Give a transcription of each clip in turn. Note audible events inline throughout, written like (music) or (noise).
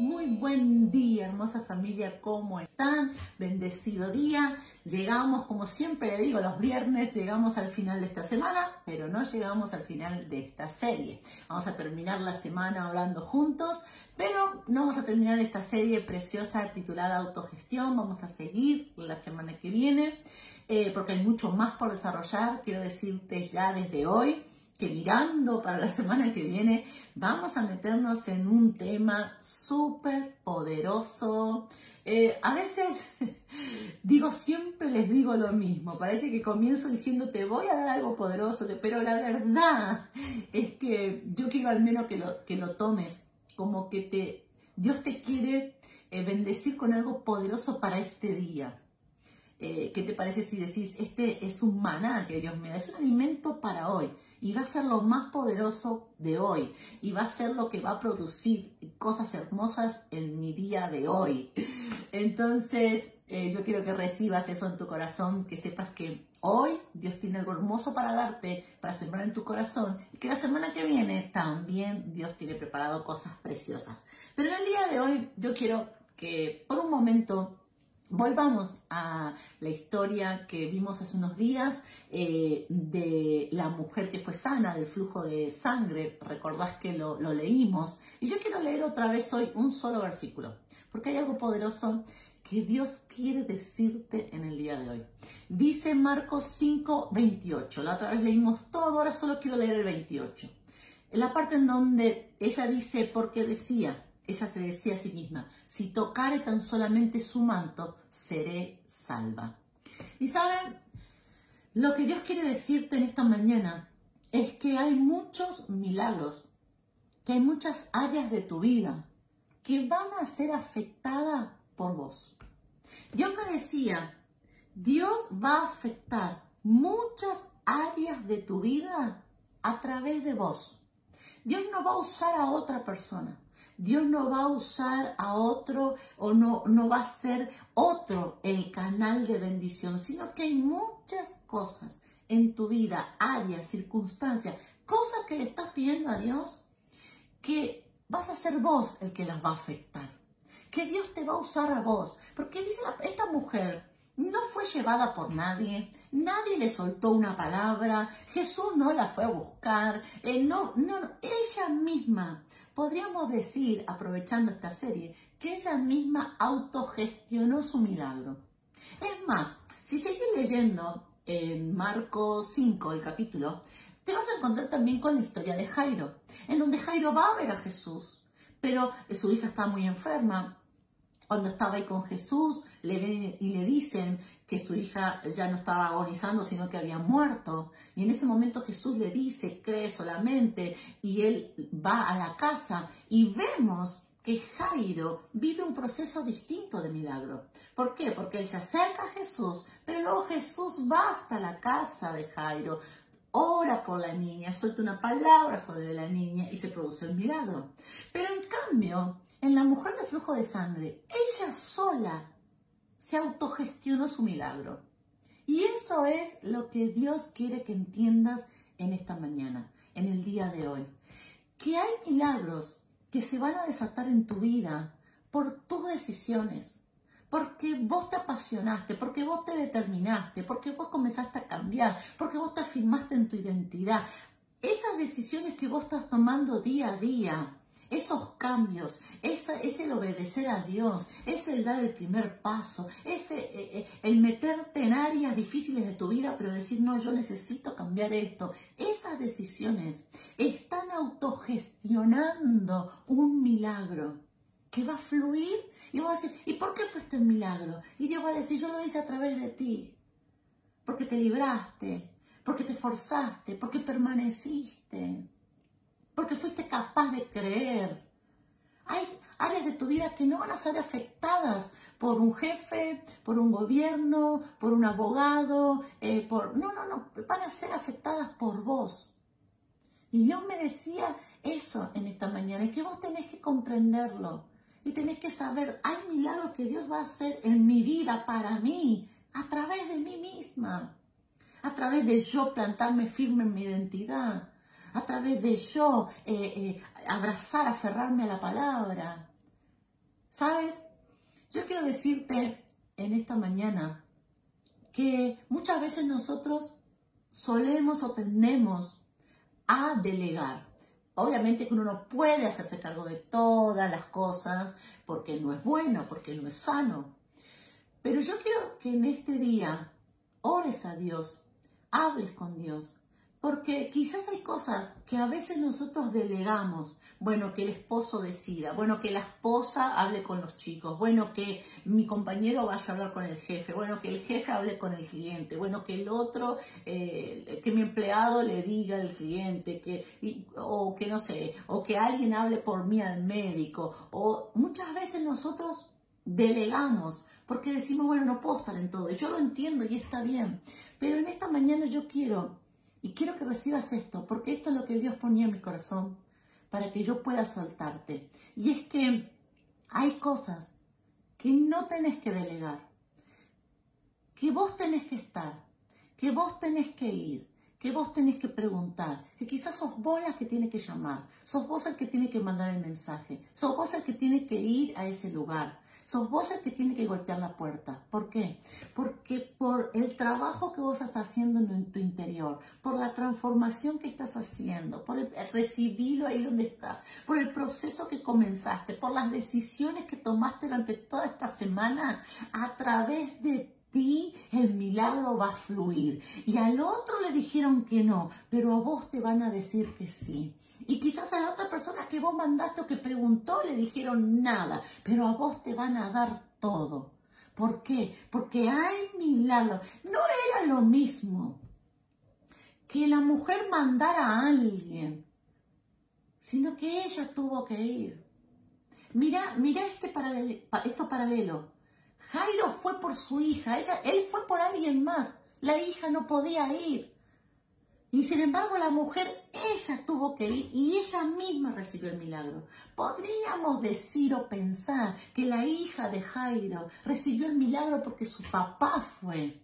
Muy buen día, hermosa familia, ¿cómo están? Bendecido día. Llegamos, como siempre le digo, los viernes llegamos al final de esta semana, pero no llegamos al final de esta serie. Vamos a terminar la semana hablando juntos, pero no vamos a terminar esta serie preciosa titulada Autogestión. Vamos a seguir la semana que viene, eh, porque hay mucho más por desarrollar. Quiero decirte ya desde hoy que mirando para la (laughs) semana que viene vamos a meternos en un tema súper poderoso. Eh, a veces (laughs) digo, siempre les digo lo mismo, parece que comienzo diciendo te voy a dar algo poderoso, pero la verdad es que yo quiero al menos que lo, que lo tomes como que te, Dios te quiere eh, bendecir con algo poderoso para este día. Eh, ¿Qué te parece si decís, este es un maná que Dios me da, es un alimento para hoy y va a ser lo más poderoso de hoy y va a ser lo que va a producir cosas hermosas en mi día de hoy. Entonces, eh, yo quiero que recibas eso en tu corazón, que sepas que hoy Dios tiene algo hermoso para darte, para sembrar en tu corazón y que la semana que viene también Dios tiene preparado cosas preciosas. Pero en el día de hoy yo quiero que por un momento Volvamos a la historia que vimos hace unos días eh, de la mujer que fue sana del flujo de sangre. Recordás que lo, lo, leímos. Y yo quiero leer otra vez hoy un solo versículo, porque hay algo poderoso que Dios quiere decirte en el día de hoy. Dice Marcos 5, 28. La otra vez leímos todo, ahora solo quiero leer el 28. En la parte en donde ella dice, porque decía, ella se decía a sí misma, si tocare tan solamente su manto, seré salva. Y saben, lo que Dios quiere decirte en esta mañana es que hay muchos milagros, que hay muchas áreas de tu vida que van a ser afectadas por vos. Dios me decía, Dios va a afectar muchas áreas de tu vida a través de vos. Dios no va a usar a otra persona. Dios no va a usar a otro o no, no va a ser otro el canal de bendición, sino que hay muchas cosas en tu vida, áreas, circunstancias, cosas que le estás pidiendo a Dios que vas a ser vos el que las va a afectar. Que Dios te va a usar a vos. Porque dice esta mujer, no fue llevada por nadie, nadie le soltó una palabra, Jesús no la fue a buscar, eh, no, no, ella misma podríamos decir, aprovechando esta serie, que ella misma autogestionó su milagro. Es más, si sigues leyendo en Marcos 5, el capítulo, te vas a encontrar también con la historia de Jairo, en donde Jairo va a ver a Jesús, pero su hija está muy enferma. Cuando estaba ahí con Jesús, le ven y le dicen que su hija ya no estaba agonizando, sino que había muerto. Y en ese momento Jesús le dice, cree solamente, y él va a la casa y vemos que Jairo vive un proceso distinto de milagro. ¿Por qué? Porque él se acerca a Jesús, pero luego Jesús va hasta la casa de Jairo, ora por la niña, suelta una palabra sobre la niña y se produce el milagro. Pero en cambio, en la mujer de flujo de sangre, ella sola se autogestionó su milagro. Y eso es lo que Dios quiere que entiendas en esta mañana, en el día de hoy. Que hay milagros que se van a desatar en tu vida por tus decisiones, porque vos te apasionaste, porque vos te determinaste, porque vos comenzaste a cambiar, porque vos te afirmaste en tu identidad. Esas decisiones que vos estás tomando día a día, esos cambios, es el obedecer a Dios, es el dar el primer paso, es eh, eh, el meterte en áreas difíciles de tu vida, pero decir, no, yo necesito cambiar esto. Esas decisiones están autogestionando un milagro que va a fluir y va a decir, ¿y por qué fue este milagro? Y Dios va a decir, yo lo hice a través de ti, porque te libraste, porque te forzaste, porque permaneciste porque fuiste capaz de creer. Hay áreas de tu vida que no van a ser afectadas por un jefe, por un gobierno, por un abogado, eh, por... No, no, no, van a ser afectadas por vos. Y Dios me decía eso en esta mañana, y que vos tenés que comprenderlo. Y tenés que saber, hay milagros que Dios va a hacer en mi vida, para mí, a través de mí misma. A través de yo plantarme firme en mi identidad a través de yo eh, eh, abrazar, aferrarme a la palabra. ¿Sabes? Yo quiero decirte en esta mañana que muchas veces nosotros solemos o tendemos a delegar. Obviamente que uno no puede hacerse cargo de todas las cosas porque no es bueno, porque no es sano. Pero yo quiero que en este día ores a Dios, hables con Dios, porque quizás hay cosas que a veces nosotros delegamos. Bueno, que el esposo decida, bueno, que la esposa hable con los chicos, bueno, que mi compañero vaya a hablar con el jefe, bueno, que el jefe hable con el cliente, bueno, que el otro, eh, que mi empleado le diga al cliente, que, o que no sé, o que alguien hable por mí al médico, o muchas veces nosotros delegamos porque decimos, bueno, no puedo estar en todo, yo lo entiendo y está bien, pero en esta mañana yo quiero y quiero que recibas esto, porque esto es lo que Dios ponía en mi corazón para que yo pueda soltarte. Y es que hay cosas que no tenés que delegar, que vos tenés que estar, que vos tenés que ir, que vos tenés que preguntar, que quizás sos vos la que tiene que llamar, sos vos el que tiene que mandar el mensaje, sos vos el que tiene que ir a ese lugar, Sos vos el que tiene que golpear la puerta. ¿Por qué? Porque por el trabajo que vos estás haciendo en tu interior, por la transformación que estás haciendo, por el, recibirlo ahí donde estás, por el proceso que comenzaste, por las decisiones que tomaste durante toda esta semana, a través de ti el milagro va a fluir. Y al otro le dijeron que no, pero a vos te van a decir que sí. Y quizás a la otra persona que vos mandaste o que preguntó le dijeron nada, pero a vos te van a dar todo. ¿Por qué? Porque hay milagros. No era lo mismo que la mujer mandara a alguien, sino que ella tuvo que ir. Mira, mira este paralelo, esto paralelo. Jairo fue por su hija, ella, él fue por alguien más. La hija no podía ir. Y sin embargo la mujer, ella tuvo que ir y ella misma recibió el milagro. Podríamos decir o pensar que la hija de Jairo recibió el milagro porque su papá fue.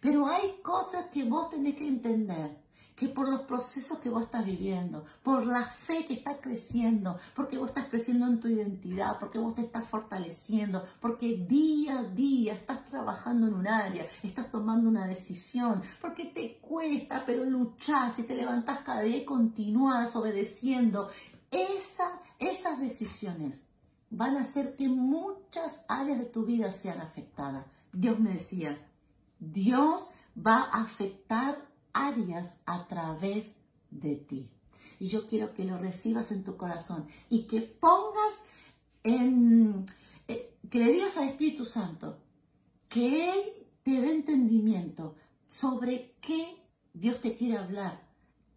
Pero hay cosas que vos tenés que entender que por los procesos que vos estás viviendo, por la fe que está creciendo, porque vos estás creciendo en tu identidad, porque vos te estás fortaleciendo, porque día a día estás trabajando en un área, estás tomando una decisión, porque te cuesta, pero luchás y te levantás cada día y continúas obedeciendo. Esa, esas decisiones van a hacer que muchas áreas de tu vida sean afectadas. Dios me decía, Dios va a afectar áreas a través de ti. Y yo quiero que lo recibas en tu corazón y que pongas en, eh, que le digas al Espíritu Santo que Él te dé entendimiento sobre qué Dios te quiere hablar.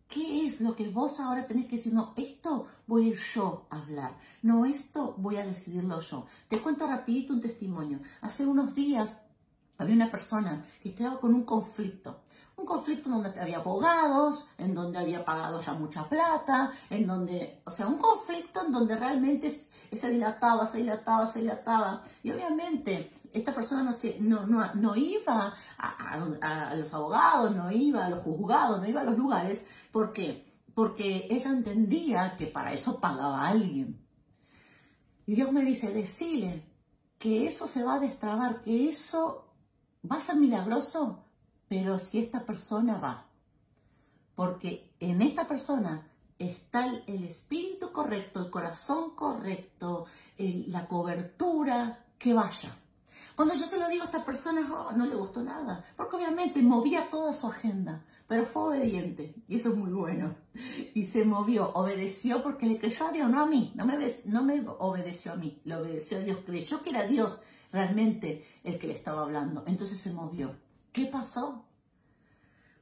¿Qué es lo que vos ahora tenés que decir? No, esto voy yo a hablar. No, esto voy a decidirlo yo. Te cuento rapidito un testimonio. Hace unos días había una persona que estaba con un conflicto un conflicto en donde había abogados, en donde había pagado ya mucha plata, en donde, o sea, un conflicto en donde realmente se dilataba, se dilataba, se dilataba. Y obviamente esta persona no, no, no, no iba a, a, los abogados, no iba a los juzgados, no iba a los lugares. ¿Por qué? Porque ella entendía que para eso pagaba alguien. Y Dios me dice, decile que eso se va a destrabar, que eso va a ser milagroso pero si esta persona va, porque en esta persona está el espíritu correcto, el corazón correcto, la cobertura, que vaya. Cuando yo se lo digo a esta persona, oh, no le gustó nada, porque obviamente movía toda su agenda, pero fue obediente, y eso es muy bueno. Y se movió, obedeció porque le creyó a Dios, no a mí, no me, no me obedeció a mí, le obedeció a Dios, creyó que era Dios realmente el que le estaba hablando, entonces se movió. ¿Qué pasó?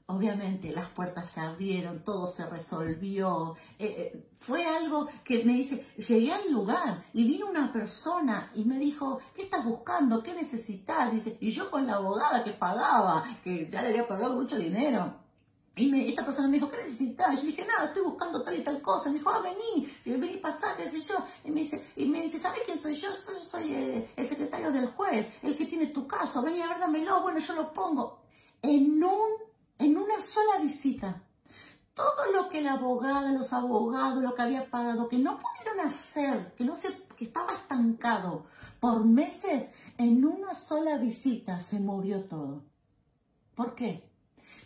Obviamente las puertas se abrieron, todo se resolvió. Eh, eh, fue algo que me dice, llegué al lugar y vino una persona y me dijo, ¿qué estás buscando? ¿Qué necesitas? Dice, y yo con la abogada que pagaba, que ya le había pagado mucho dinero. Y esta persona me dijo, ¿qué necesitas? Yo dije, nada, estoy buscando tal y tal cosa. Me dijo, ah, vení, vení, pasar, qué sé yo. Y me dice, y me dice ¿sabes quién soy yo? Soy, soy eh, el secretario del juez, el que tiene tu caso. Vení a ver, dámelo. Bueno, yo lo pongo. En, un, en una sola visita. Todo lo que la abogada, los abogados, lo que había pagado, que no pudieron hacer, que no se que estaba estancado por meses, en una sola visita se movió todo. ¿Por qué?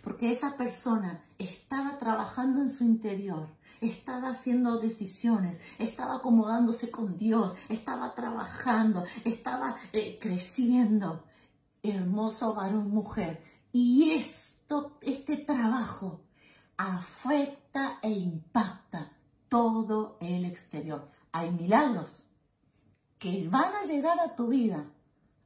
Porque esa persona estaba trabajando en su interior, estaba haciendo decisiones, estaba acomodándose con Dios, estaba trabajando, estaba eh, creciendo. Hermoso varón, mujer. Y esto, este trabajo afecta e impacta todo el exterior. Hay milagros que van a llegar a tu vida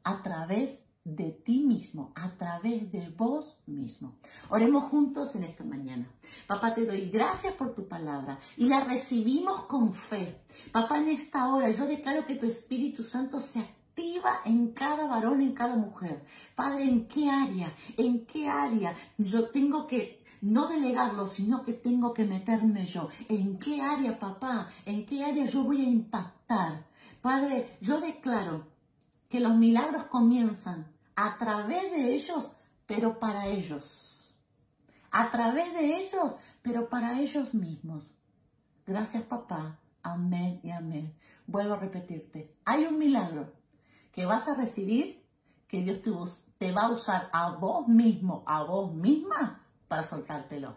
a través de ti mismo, a través de vos mismo. Oremos juntos en esta mañana. Papá, te doy gracias por tu palabra y la recibimos con fe. Papá, en esta hora yo declaro que tu Espíritu Santo se activa en cada varón, en cada mujer. Padre, ¿en qué área? ¿En qué área yo tengo que no delegarlo, sino que tengo que meterme yo? ¿En qué área, papá? ¿En qué área yo voy a impactar? Padre, yo declaro que los milagros comienzan a través de ellos, pero para ellos. A través de ellos, pero para ellos mismos. Gracias papá. Amén y amén. Vuelvo a repetirte, hay un milagro que vas a recibir, que Dios te, va a usar a vos mismo, a vos misma, para soltártelo.